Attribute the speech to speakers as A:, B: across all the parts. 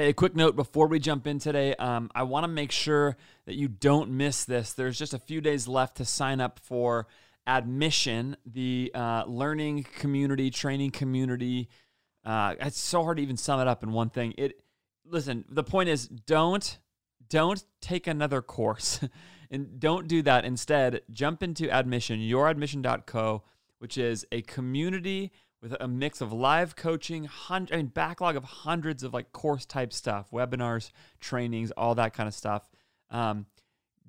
A: Hey, a quick note before we jump in today. Um, I want to make sure that you don't miss this. There's just a few days left to sign up for Admission, the uh, learning community, training community. Uh, it's so hard to even sum it up in one thing. It listen. The point is, don't don't take another course, and don't do that. Instead, jump into Admission, youradmission.co, which is a community with a mix of live coaching, I mean, backlog of hundreds of like course type stuff, webinars, trainings, all that kind of stuff. Um,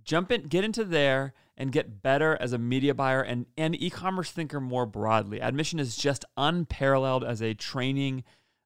A: jump in, get into there and get better as a media buyer and an e-commerce thinker more broadly. Admission is just unparalleled as a training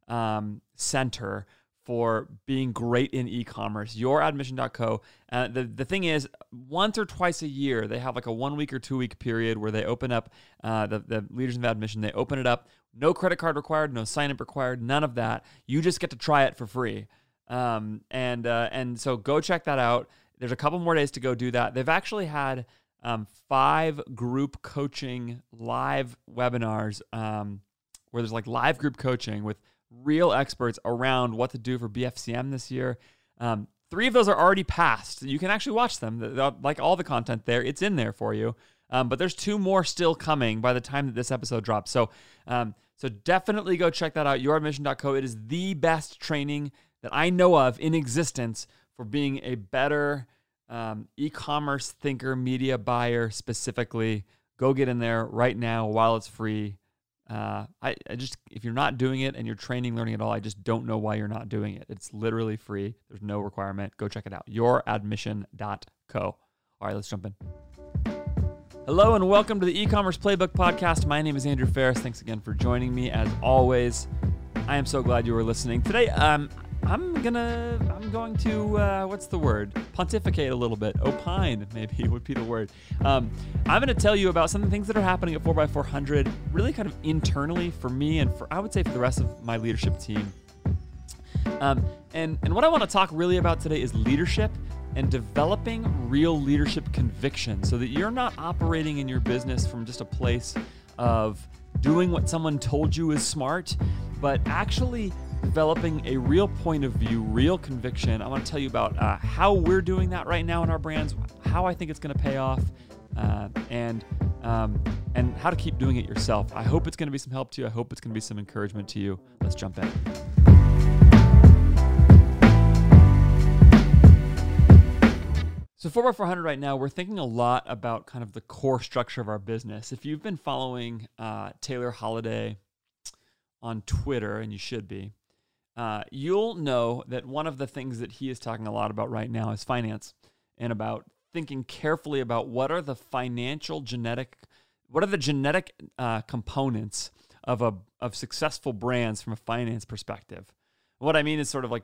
A: um, center for being great in e-commerce. Youradmission.co. Uh, the the thing is, once or twice a year, they have like a one week or two week period where they open up uh, the the leaders of admission. They open it up. No credit card required. No sign up required. None of that. You just get to try it for free. Um, and uh, and so go check that out. There's a couple more days to go do that. They've actually had um, five group coaching live webinars um, where there's like live group coaching with real experts around what to do for BFCM this year. Um, three of those are already passed. You can actually watch them. Like all the content there, it's in there for you. Um, but there's two more still coming by the time that this episode drops. So, um, so definitely go check that out. Youradmission.co. It is the best training that I know of in existence for being a better um, e-commerce thinker, media buyer specifically. Go get in there right now while it's free. Uh, I, I just if you're not doing it and you're training, learning at all, I just don't know why you're not doing it. It's literally free. There's no requirement. Go check it out. Youradmission.co. All right, let's jump in. Hello and welcome to the e-commerce playbook podcast. My name is Andrew Faris Thanks again for joining me. As always, I am so glad you are listening today. Um, I'm gonna, I'm going to, uh, what's the word? Pontificate a little bit. Opine, maybe would be the word. Um, I'm gonna tell you about some of the things that are happening at 4x400, really kind of internally for me and for, I would say, for the rest of my leadership team. Um, and, and what I want to talk really about today is leadership and developing real leadership conviction so that you're not operating in your business from just a place of doing what someone told you is smart, but actually developing a real point of view, real conviction. I want to tell you about uh, how we're doing that right now in our brands, how I think it's going to pay off, uh, and um, and how to keep doing it yourself. I hope it's going to be some help to you. I hope it's going to be some encouragement to you. Let's jump in. So 4x400 right now, we're thinking a lot about kind of the core structure of our business. If you've been following uh, Taylor Holiday on Twitter, and you should be, uh, you'll know that one of the things that he is talking a lot about right now is finance and about thinking carefully about what are the financial genetic, what are the genetic uh, components of a of successful brands from a finance perspective. What I mean is sort of like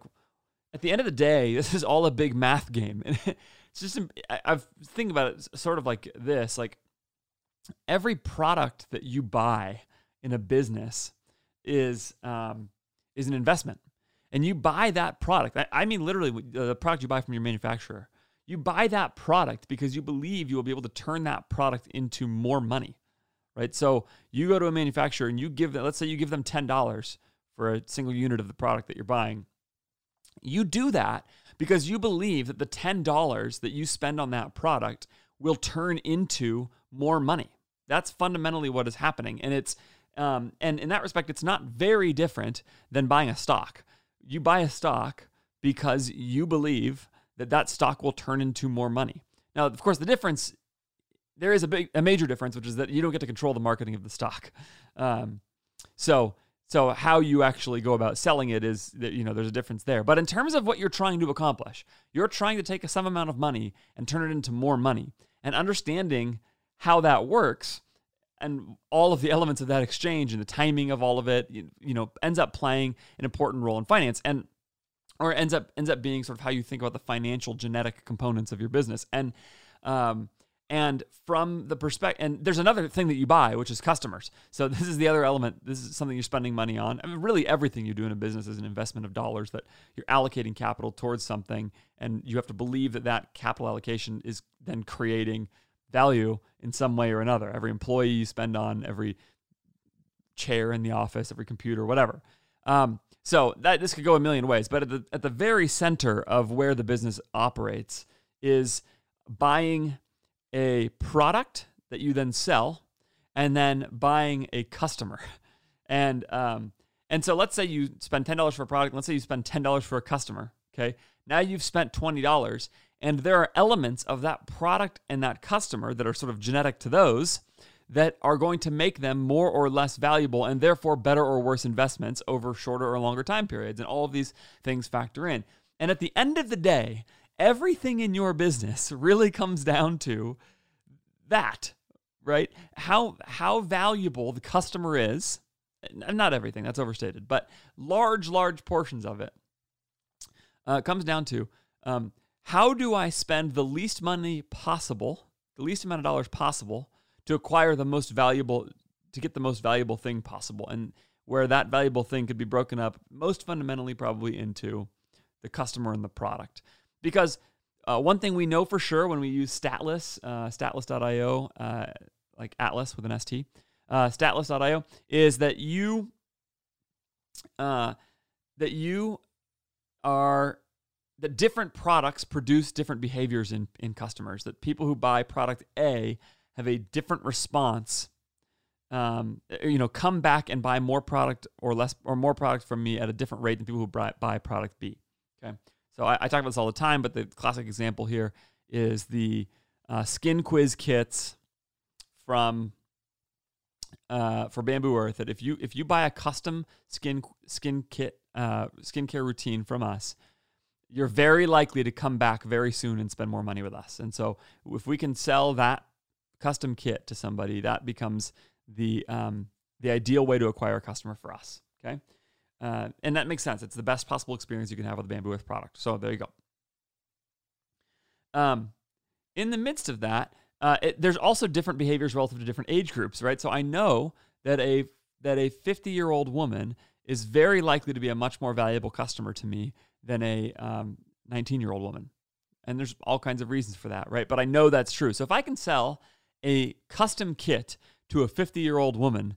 A: at the end of the day, this is all a big math game, and it's just I've think about it sort of like this: like every product that you buy in a business is um, is an investment. And you buy that product. I, mean, literally, the product you buy from your manufacturer. You buy that product because you believe you will be able to turn that product into more money, right? So you go to a manufacturer and you give them, let's say you give them $10 for a single unit of the product that you're buying. You do that because you believe that the $10 that you spend on that product will turn into more money. That's fundamentally what is happening. And it's um, and in that respect, it's not very different than buying a stock. You buy a stock because you believe that that stock will turn into more money. Now, of course, the difference there is a big, a major difference, which is that you don't get to control the marketing of the stock. Um, so, so how you actually go about selling it is that you know there's a difference there. But in terms of what you're trying to accomplish, you're trying to take some amount of money and turn it into more money, and understanding how that works and all of the elements of that exchange and the timing of all of it, you, you know, ends up playing an important role in finance and or ends up ends up being sort of how you think about the financial genetic components of your business. And um, and from the perspective, and there's another thing that you buy, which is customers. So this is the other element. This is something you're spending money on. I mean, really, everything you do in a business is an investment of dollars that you're allocating capital towards something, and you have to believe that that capital allocation is then creating value in some way or another. Every employee you spend on, every chair in the office, every computer, whatever. Um, so that this could go a million ways, but at the at the very center of where the business operates is buying a product that you then sell, and then buying a customer, and um, and so let's say you spend ten dollars for a product. Let's say you spend ten dollars for a customer. Okay, now you've spent twenty dollars, and there are elements of that product and that customer that are sort of genetic to those that are going to make them more or less valuable and therefore better or worse investments over shorter or longer time periods. And all of these things factor in. And at the end of the day, everything in your business really comes down to that, right? How how valuable the customer is. Not everything, that's overstated, but large, large portions of it uh, comes down to um, how do I spend the least money possible, the least amount of dollars possible to acquire the most valuable to get the most valuable thing possible? And where that valuable thing could be broken up most fundamentally probably into the customer and the product. Because uh, one thing we know for sure when we use Statlas uh, statlas.io uh, like atlas with an st uh, statlas.io is that you uh, that you are that different products produce different behaviors in, in customers that people who buy product a have a different response um, you know come back and buy more product or less or more product from me at a different rate than people who buy, buy product b okay? So I, I, talk about this all the time but the classic example here is the uh, skin quiz kits from uh, for bamboo earth that if you if you buy a custom skin skin kit uh, skincare routine from us you're very likely to come back very soon and spend more money with us and so if we can sell that custom kit to somebody, that becomes the um, the ideal way to acquire a customer for us. Okay, uh, and that makes sense. It's the best possible experience you can have with the Bamboo Earth product. So there you go. Um, in the midst of that, uh, it, there's also different behaviors relative to different age groups, right? So I know that a that a 50 year old woman is very likely to be a much more valuable customer to me than a 19 um, year old woman. And there's all kinds of reasons for that, right? But I know that's true. So if I can sell a custom kit to a 50 year old woman,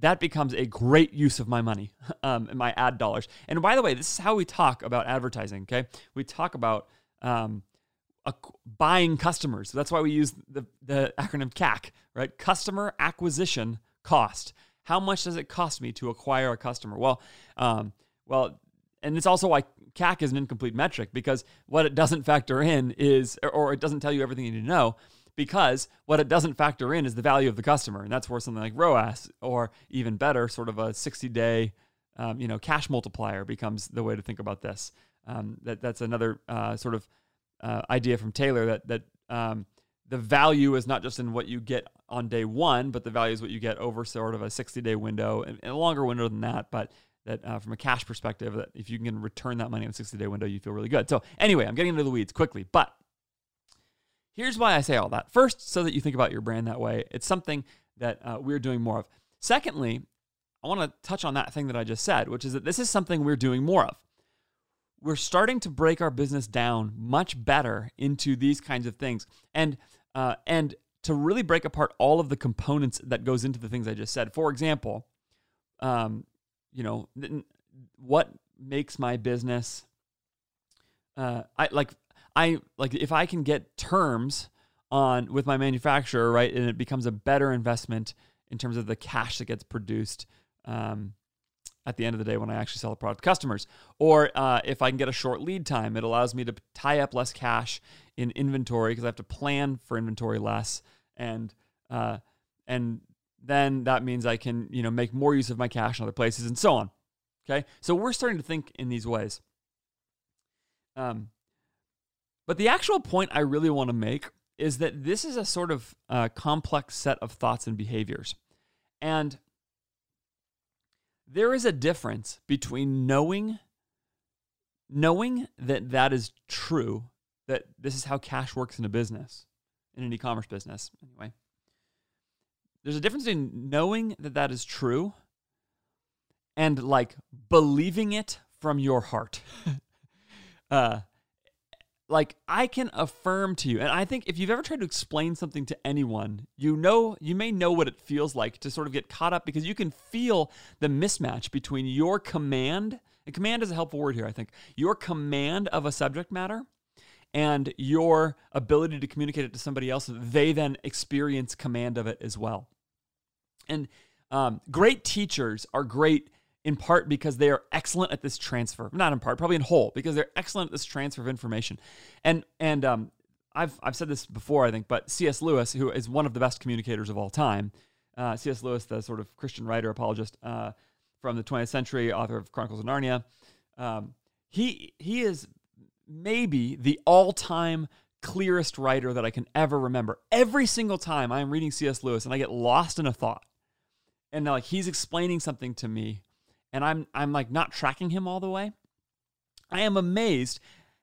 A: that becomes a great use of my money, um, and my ad dollars. And by the way, this is how we talk about advertising. Okay, we talk about um, buying customers. So that's why we use the, the acronym CAC, right? Customer acquisition cost. How much does it cost me to acquire a customer? Well, um, well, and it's also why CAC is an incomplete metric because what it doesn't factor in is, or it doesn't tell you everything you need to know because what it doesn't factor in is the value of the customer. And that's where something like ROAS or even better, sort of a 60 day um, you know, cash multiplier becomes the way to think about this. Um, that, that's another uh, sort of uh, idea from Taylor that, that um, the value is not just in what you get on day one, but the value is what you get over sort of a 60 day window and, and, a longer window than that. But that uh, from a cash perspective, that if you can return that money in a 60 day window, you feel really good. So anyway, I'm getting into the weeds quickly, but Here's why I say all that. First, so that you think about your brand that way. It's something that uh, we're doing more of. Secondly, I want to touch on that thing that I just said, which is that this is something we're doing more of. We're starting to break our business down much better into these kinds of things, and uh, and to really break apart all of the components that goes into the things I just said. For example, um, you know, what makes my business uh, I like I like if I can get terms on with my manufacturer, right, and it becomes a better investment in terms of the cash that gets produced um, at the end of the day when I actually sell the product to customers. Or uh, if I can get a short lead time, it allows me to tie up less cash in inventory because I have to plan for inventory less, and uh, and then that means I can you know make more use of my cash in other places and so on. Okay, so we're starting to think in these ways. Um, but the actual point I really want to make is that this is a sort of uh, complex set of thoughts and behaviors. And there is a difference between knowing knowing that that is true, that this is how cash works in a business, in an e-commerce business anyway. There's a difference between knowing that that is true and like believing it from your heart. uh, like I can affirm to you, and I think if you've ever tried to explain something to anyone, you know, you may know what it feels like to sort of get caught up because you can feel the mismatch between your command, and command is a helpful word here, I think, your command of a subject matter and your ability to communicate it to somebody else, they then experience command of it as well. And um, great teachers are great in part because they are excellent at this transfer. Not in part, probably in whole, because they're excellent at this transfer of information. And and um, I've I've said this before, I think, but C.S. Lewis, who is one of the best communicators of all time, uh, C.S. Lewis, the sort of Christian writer apologist uh, from the 20th century, author of Chronicles of Narnia, um, he he is maybe the all-time clearest writer that I can ever remember. Every single time I am reading C.S. Lewis and I get lost in a thought, and like he's explaining something to me and I'm I'm like not tracking him all the way. I am amazed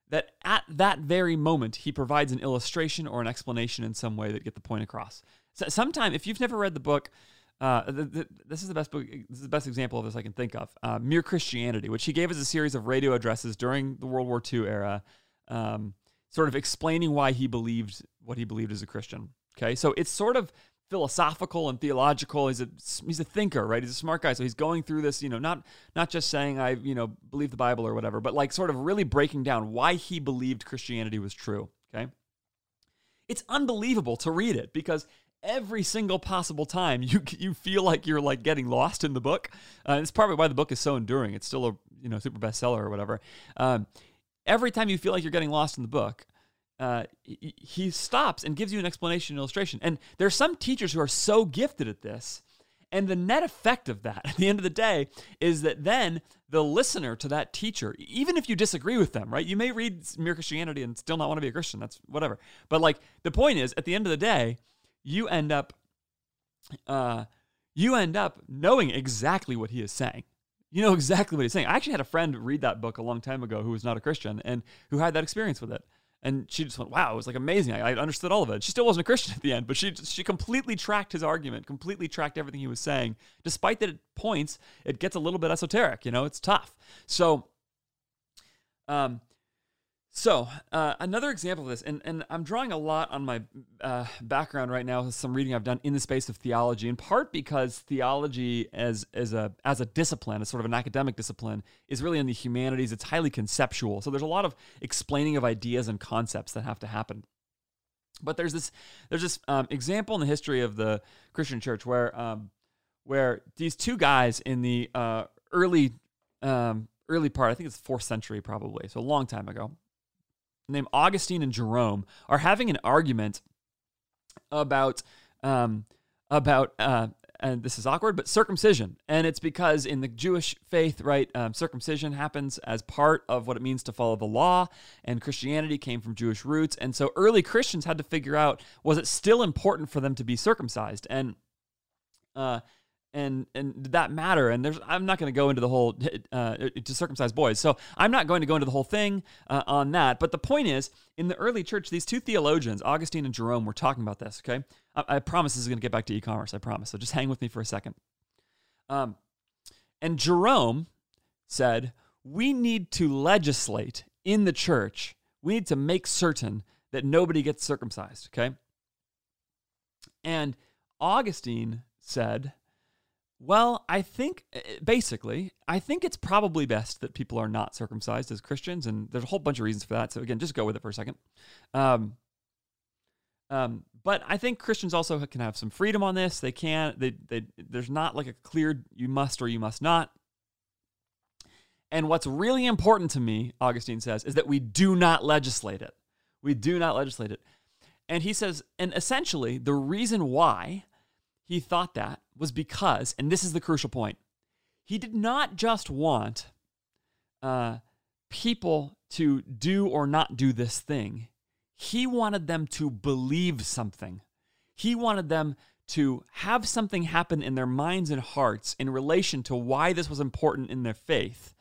A: that at that very moment he provides an illustration or an explanation in some way that get the point across. So sometime if you've never read the book, uh, the, the, this is the best book. This is the best example of this I can think of. Uh, Mere Christianity, which he gave as a series of radio addresses during the World War II era, um, sort of explaining why he believed what he believed as a Christian. Okay, so it's sort of philosophical and theological. He's a he's a thinker, right? He's a smart guy. So he's going through this, you know, not not just saying I, you know, believe the Bible or whatever, but like sort of really breaking down why he believed Christianity was true. Okay. It's unbelievable to read it because every single possible time you you feel like you're like getting lost in the book. Uh, it's probably why the book is so enduring. It's still a you know super bestseller or whatever. Um, every time you feel like you're getting lost in the book, uh, he stops and gives you an explanation and illustration. And there are some teachers who are so gifted at this. And the net effect of that at the end of the day is that then the listener to that teacher, even if you disagree with them, right? You may read Mere Christianity and still not want to be a Christian. That's whatever. But like the point is, at the end of the day, you end up, uh, you end up knowing exactly what he is saying. You know exactly what he's saying. I actually had a friend read that book a long time ago who was not a Christian and who had that experience with it. And she just went, wow, it was like amazing. I, I, understood all of it. She still wasn't a Christian at the end, but she she completely tracked his argument, completely tracked everything he was saying, despite that at points it gets a little bit esoteric. You know, it's tough. So, um, so, uh, another example of this, and, and I'm drawing a lot on my uh, background right now some reading I've done in the space of theology, in part because theology as, as, a, as a discipline, as sort of an academic discipline, is really in the humanities. It's highly conceptual. So, there's a lot of explaining of ideas and concepts that have to happen. But there's this, there's this um, example in the history of the Christian church where, um, where these two guys in the uh, early, um, early part, I think it's fourth century probably, so a long time ago, named Augustine and Jerome are having an argument about um, about uh, and this is awkward, but circumcision. And it's because in the Jewish faith, right, um, circumcision happens as part of what it means to follow the law, and Christianity came from Jewish roots. And so early Christians had to figure out was it still important for them to be circumcised? And uh, and and did that matter? And there's I'm not going to go into the whole uh, to circumcise boys, so I'm not going to go into the whole thing uh, on that. But the point is, in the early church, these two theologians, Augustine and Jerome, were talking about this. Okay, I, I promise this is going to get back to e-commerce. I promise. So just hang with me for a second. Um, and Jerome said we need to legislate in the church. We need to make certain that nobody gets circumcised. Okay, and Augustine said well, I think eh, basically, I think it's probably best that people are not circumcised as Christians, and there's a whole bunch of reasons for that. So again, just go with it for a second. Um, um, but I think Christians also can have some freedom on this. They can. They, they there's not like a clear you must or you must not. And what's really important to me, Augustine says, is that we do not legislate it. We do not legislate it. And he says, and essentially, the reason why he thought that was because, and this is the crucial point, he did not just want uh, people to do or not do this thing. He wanted them to believe something. He wanted them to have something happen in their minds and hearts in relation to why this was important in their faith,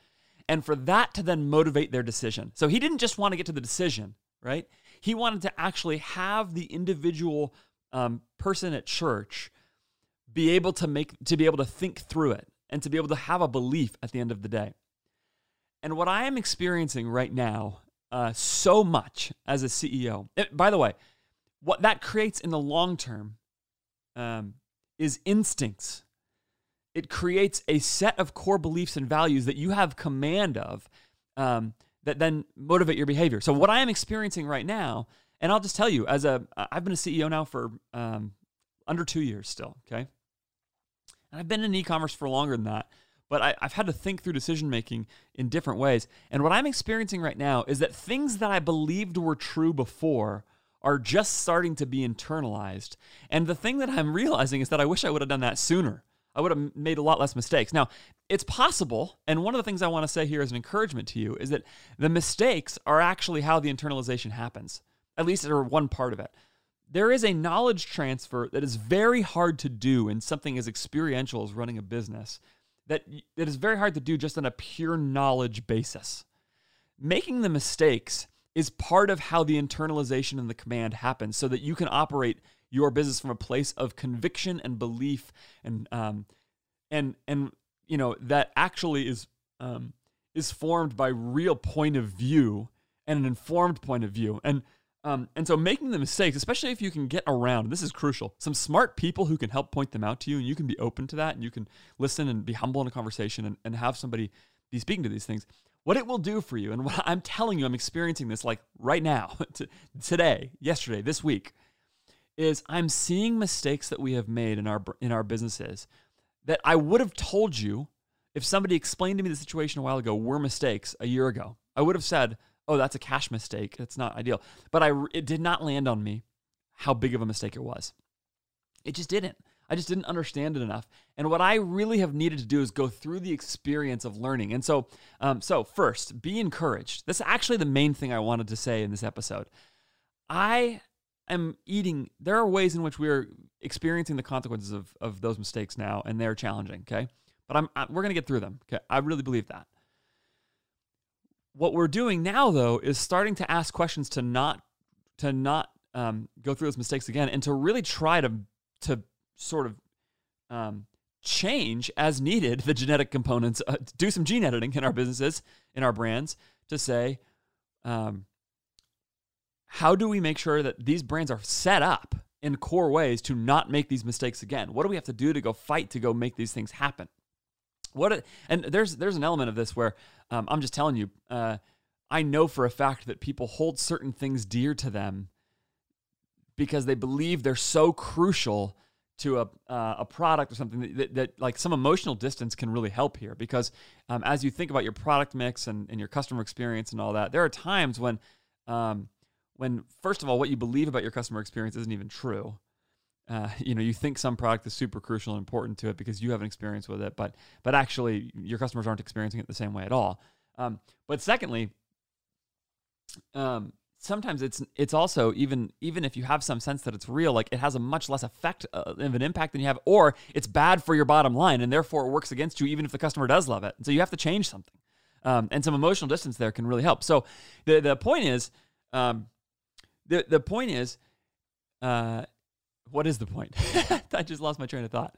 A: and for that to then motivate their decision. So he didn't just want to get to the decision, right? He wanted to actually have the individual um, person at church be able to make to be able to think through it and to be able to have a belief at the end of the day. And what I am experiencing right now uh, so much as a CEO. It, by the way, what that creates in the long term um, is instincts. It creates a set of core beliefs and values that you have command of um, that then motivate your behavior. So, what I am experiencing right now, and I'll just tell you, as a I've been a CEO now for um, under two years still, okay? And I've been in e commerce for longer than that but I, have had to think through decision making in different ways. And what I'm experiencing right now is that things that I believed were true before are just starting to be internalized. And the thing that I'm realizing is that I wish I would have done that sooner. I would have made a lot less mistakes. Now, it's possible, and one of the things I want to say here as an encouragement to you is that the mistakes are actually how the internalization happens, at least or one part of it. There is a knowledge transfer that is very hard to do in something as experiential as running a business that that is very hard to do just on a pure knowledge basis. Making the mistakes is part of how the internalization and the command happens, so that you can operate your business from a place of conviction and belief, and um, and and you know that actually is um, is formed by real point of view and an informed point of view, and um, and so making the mistakes, especially if you can get around, this is crucial, some smart people who can help point them out to you and you can be open to that and you can listen and be humble in a conversation and, and have somebody be speaking to these things. What it will do for you, and what I'm telling you, I'm experiencing this like right now, today, yesterday, this week, is I'm seeing mistakes that we have made in our in our businesses that I would have told you if somebody explained to me the situation a while ago were mistakes a year ago. I would have said, oh, that's a cash mistake. It's not ideal. But I, it did not land on me how big of a mistake it was. It just didn't. I just didn't understand it enough. And what I really have needed to do is go through the experience of learning. And so, um, so first, be encouraged. That's actually the main thing I wanted to say in this episode. I am eating. There are ways in which we are experiencing the consequences of of those mistakes now, and they're challenging. Okay, but I'm I, we're gonna get through them. Okay, I really believe that. What we're doing now, though, is starting to ask questions to not to not um, go through those mistakes again, and to really try to to sort of um, change as needed the genetic components, uh, do some gene editing in our businesses, in our brands, to say, um, how do we make sure that these brands are set up in core ways to not make these mistakes again? What do we have to do to go fight to go make these things happen? What a, and there's there's an element of this where um, I'm just telling you, uh, I know for a fact that people hold certain things dear to them because they believe they're so crucial to a, uh, a product or something that, that, that, like some emotional distance can really help here because um, as you think about your product mix and, and your customer experience and all that there are times when um, when first of all what you believe about your customer experience isn't even true uh, you know you think some product is super crucial and important to it because you have an experience with it but but actually your customers aren't experiencing it the same way at all. Um, but secondly um, sometimes it's it's also even even if you have some sense that it's real like it has a much less effect uh, of an impact than you have or it's bad for your bottom line and therefore it works against you even if the customer does love it. And so you have to change something. Um, and some emotional distance there can really help. So the the point is um, the the point is uh, what is the point? I just lost my train of thought.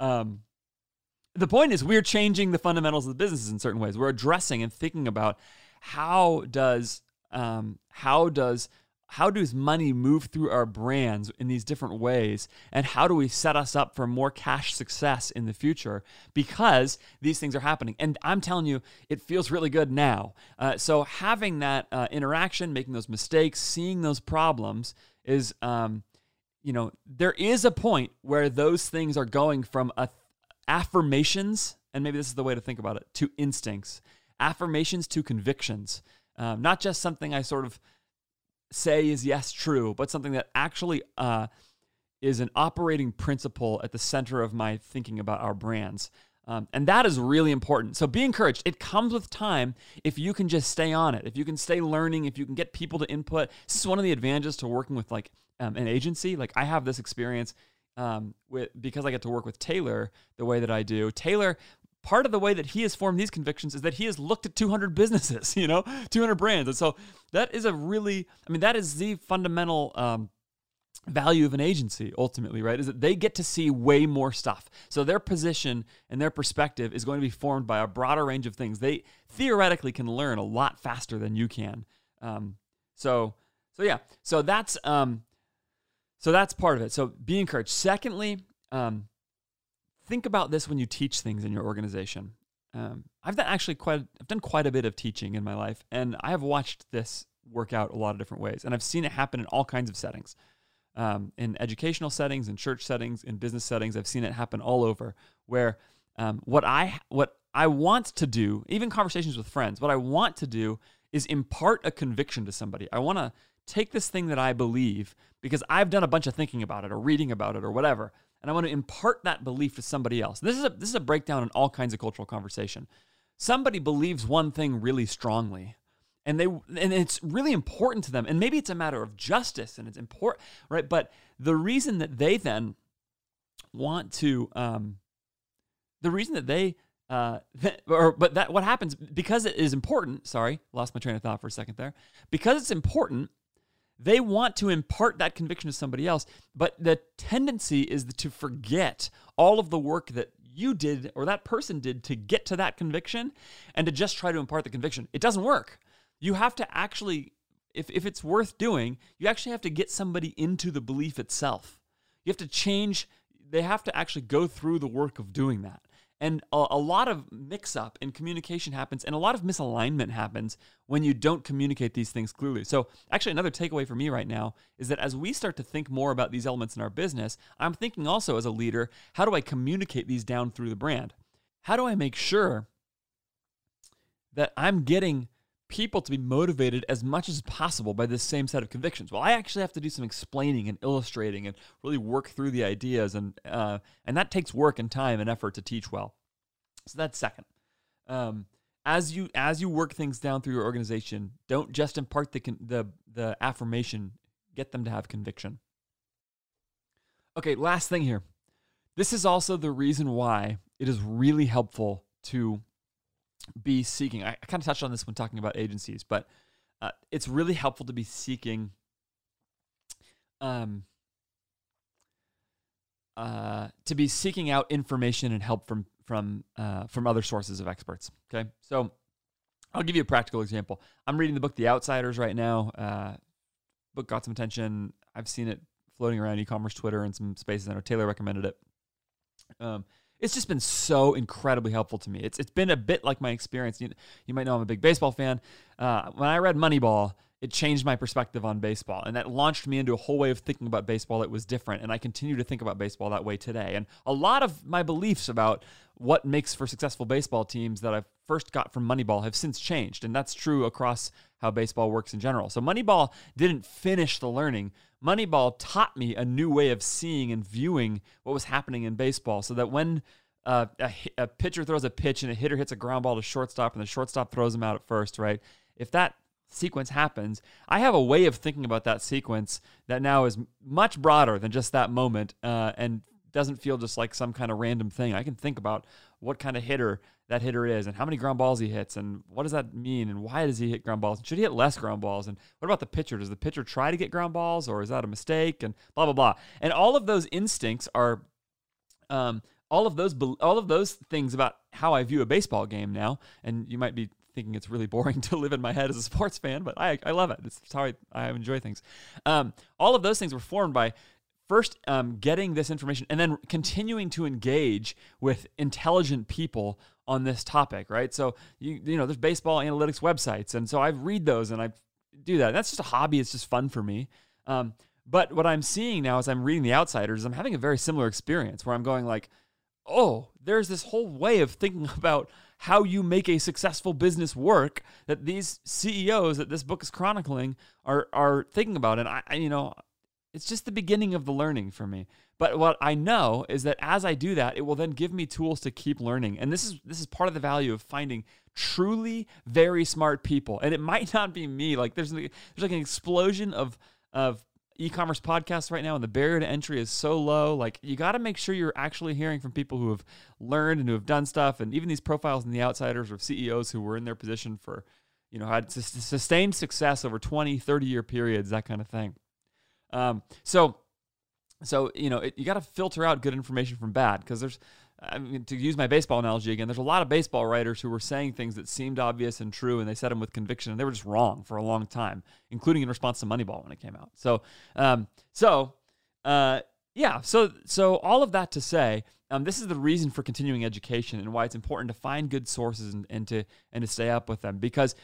A: Um, the point is we're changing the fundamentals of the businesses in certain ways. We're addressing and thinking about how does um, how does how does money move through our brands in these different ways and how do we set us up for more cash success in the future because these things are happening and i'm telling you it feels really good now uh, so having that uh, interaction making those mistakes seeing those problems is um, you know, there is a point where those things are going from a, affirmations, and maybe this is the way to think about it, to instincts, affirmations to convictions. Um, not just something I sort of say is yes, true, but something that actually uh, is an operating principle at the center of my thinking about our brands. Um, and that is really important. So be encouraged. It comes with time if you can just stay on it, if you can stay learning, if you can get people to input. This is one of the advantages to working with like um, an agency. Like I have this experience um, with because I get to work with Taylor the way that I do. Taylor, part of the way that he has formed these convictions is that he has looked at 200 businesses, you know, 200 brands, and so that is a really, I mean, that is the fundamental. Um, value of an agency ultimately right is that they get to see way more stuff so their position and their perspective is going to be formed by a broader range of things they theoretically can learn a lot faster than you can Um, so so yeah, so that's um, so that's part of it. So be encouraged. Secondly, um, think about this when you teach things in your organization. Um, I've done actually quite I've done quite a bit of teaching in my life, and I have watched this work out a lot of different ways, and I've seen it happen in all kinds of settings. Um, in educational settings, in church settings, in business settings, I've seen it happen all over. Where um, what I what I want to do, even conversations with friends, what I want to do is impart a conviction to somebody. I want to take this thing that I believe because I've done a bunch of thinking about it or reading about it or whatever, and I want to impart that belief to somebody else. This is a this is a breakdown in all kinds of cultural conversation. Somebody believes one thing really strongly, and they and it's really important to them, and maybe it's a matter of justice and it's important, right? But the reason that they then want to, um, the reason that they uh, or but that what happens because it is important. Sorry, lost my train of thought for a second there. Because it's important, they want to impart that conviction to somebody else, but the tendency is to forget all of the work that you did or that person did to get to that conviction and to just try to impart the conviction. It doesn't work. You have to actually, if, if it's worth doing, you actually have to get somebody into the belief itself. You have to change, they have to actually go through the work of doing that. And a, a lot of mix up in communication happens, and a lot of misalignment happens when you don't communicate these things clearly. So, actually, another takeaway for me right now is that as we start to think more about these elements in our business, I'm thinking also as a leader, how do I communicate these down through the brand? How do I make sure that I'm getting people to be motivated as much as possible by this same set of convictions. Well, I actually have to do some explaining and illustrating and really work through the ideas, and uh, and that takes work and time and effort to teach well. So that's second. Um, as you as you work things down through your organization, don't just impart the the the affirmation. Get them to have conviction. Okay, last thing here. This is also the reason why it is really helpful to be seeking. I, I kind of touched on this when talking about agencies, but uh, it's really helpful to be seeking um, uh, to be seeking out information and help from from uh, from other sources of experts. Okay, so I'll give you a practical example. I'm reading the book The Outsiders right now. Uh, book got some attention. I've seen it floating around e-commerce Twitter and some spaces. I know Taylor recommended it. Um, it's just been so incredibly helpful to me. It's it's been a bit like my experience. You, you might know I'm a big baseball fan. Uh, when I read Moneyball, it changed my perspective on baseball, and that launched me into a whole way of thinking about baseball that was different. And I continue to think about baseball that way today. And a lot of my beliefs about what makes for successful baseball teams that I first got from Moneyball have since changed, and that's true across how baseball works in general. So Moneyball didn't finish the learning. Moneyball taught me a new way of seeing and viewing what was happening in baseball so that when uh, a, a, pitcher throws a pitch and a hitter hits a ground ball to shortstop and the shortstop throws him out at first, right? If that sequence happens, I have a way of thinking about that sequence that now is much broader than just that moment uh, and doesn't feel just like some kind of random thing. I can think about what kind of hitter that hitter is and how many ground balls he hits and what does that mean and why does he hit ground balls? And should he hit less ground balls? And what about the pitcher? Does the pitcher try to get ground balls or is that a mistake? And blah blah blah. And all of those instincts are um, all of those all of those things about how I view a baseball game now. And you might be thinking it's really boring to live in my head as a sports fan, but I, I love it. It's how I, I enjoy things. Um, all of those things were formed by first um, getting this information and then continuing to engage with intelligent people on this topic, right? So you you know, there's baseball analytics websites, and so I read those and I do that. That's just a hobby. It's just fun for me. Um, but what I'm seeing now as I'm reading The Outsiders, I'm having a very similar experience where I'm going like, oh, there's this whole way of thinking about how you make a successful business work that these CEOs that this book is chronicling are are thinking about. And I, I you know, it's just the beginning of the learning for me. But what I know is that as I do that, it will then give me tools to keep learning. And this is this is part of the value of finding truly very smart people. And it might not be me. Like there's there's like an explosion of of e-commerce podcasts right now and the barrier to entry is so low like you got to make sure you're actually hearing from people who have learned and who have done stuff and even these profiles in the outsiders of ceos who were in their position for you know had sustained success over 20 30 year periods that kind of thing um, so so you know it, you got to filter out good information from bad because there's I mean, to use my baseball analogy again, there's a lot of baseball writers who were saying things that seemed obvious and true, and they said them with conviction, and they were just wrong for a long time, including in response to Moneyball when it came out. So, um, so, uh, yeah, so so all of that to say, um, this is the reason for continuing education and why it's important to find good sources and, and to and to stay up with them because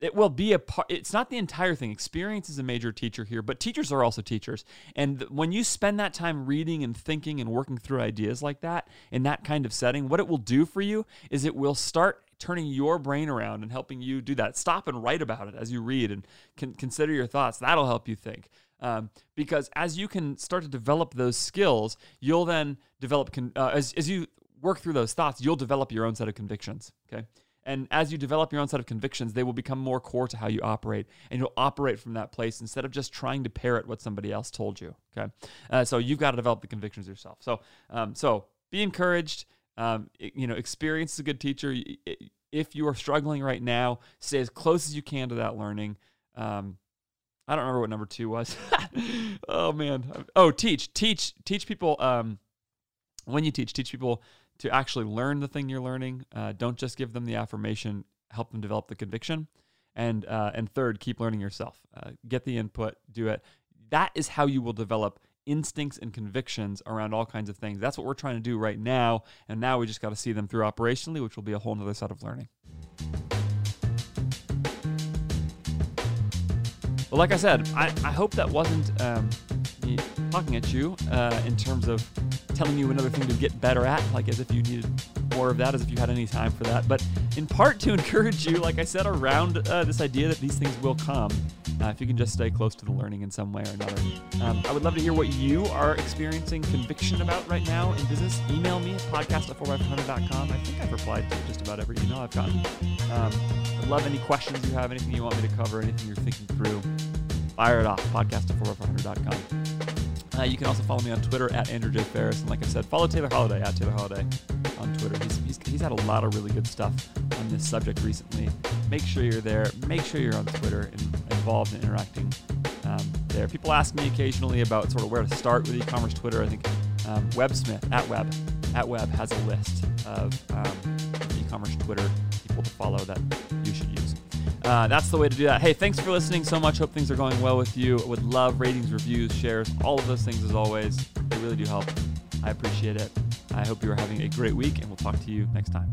A: it will be a part it's not the entire thing. Experience is a major teacher here but teachers are also teachers. And when you spend that time reading and thinking and working through ideas like that in that kind of setting what it will do for you is it will start turning your brain around and helping you do that. Stop and write about it as you read and can consider your thoughts. That'll help you think. Um, because as you can start to develop those skills you'll then develop con- uh, as, as you work through those thoughts you'll develop your own set of convictions okay and as you develop your own set of convictions, they will become more core to how you operate. And you'll operate from that place instead of just trying to parrot what somebody else told you. Okay. Uh, so you've got to develop the convictions yourself. So, um, so be encouraged. Um, you know, experience is a good teacher. If you are struggling right now, stay as close as you can to that learning. Um, I don't remember what number two was. oh man. Oh, teach, teach, teach people. Um, when you teach, teach people to actually learn the thing you're learning. Uh, don't just give them the affirmation, help them develop the conviction. And, uh, and third, keep learning yourself. Uh, get the input, do it. That is how you will develop instincts and convictions around all kinds of things. That's what we're trying to do right now. And now we just got to see them through operationally, which will be a whole other set of learning. Well, like I said, I, I hope that wasn't um, me talking at you uh, in terms of telling you another thing to get better at, like as if you needed more of that, as if you had any time for that. But in part to encourage you, like I said, around uh, this idea that these things will come. Uh, if you can just stay close to the learning in some way or another. Um, I would love to hear what you are experiencing conviction about right now in business. Email me at podcast at 4x100.com. I think I've replied to just about every email I've gotten. Um, I'd love any questions you have, anything you want me to cover, anything you're thinking through. Fire it off, podcast at 4x100.com. Uh, you can also follow me on Twitter at Andrew J. Faris. And like I said, follow Taylor Holiday at Taylor Holiday on Twitter. He's, he's, he's had a lot of really good stuff on this subject recently. Make sure you're there. Make sure you're on Twitter and involved in interacting um, there. People ask me occasionally about sort of where to start with e-commerce Twitter. I think um, WebSmith at Web at Web has a list of um, e-commerce Twitter people to follow that you should use. Uh, that's the way to do that. Hey, thanks for listening so much. Hope things are going well with you. Would love ratings, reviews, shares, all of those things as always. They really do help. I appreciate it. I hope you are having a great week, and we'll talk to you next time.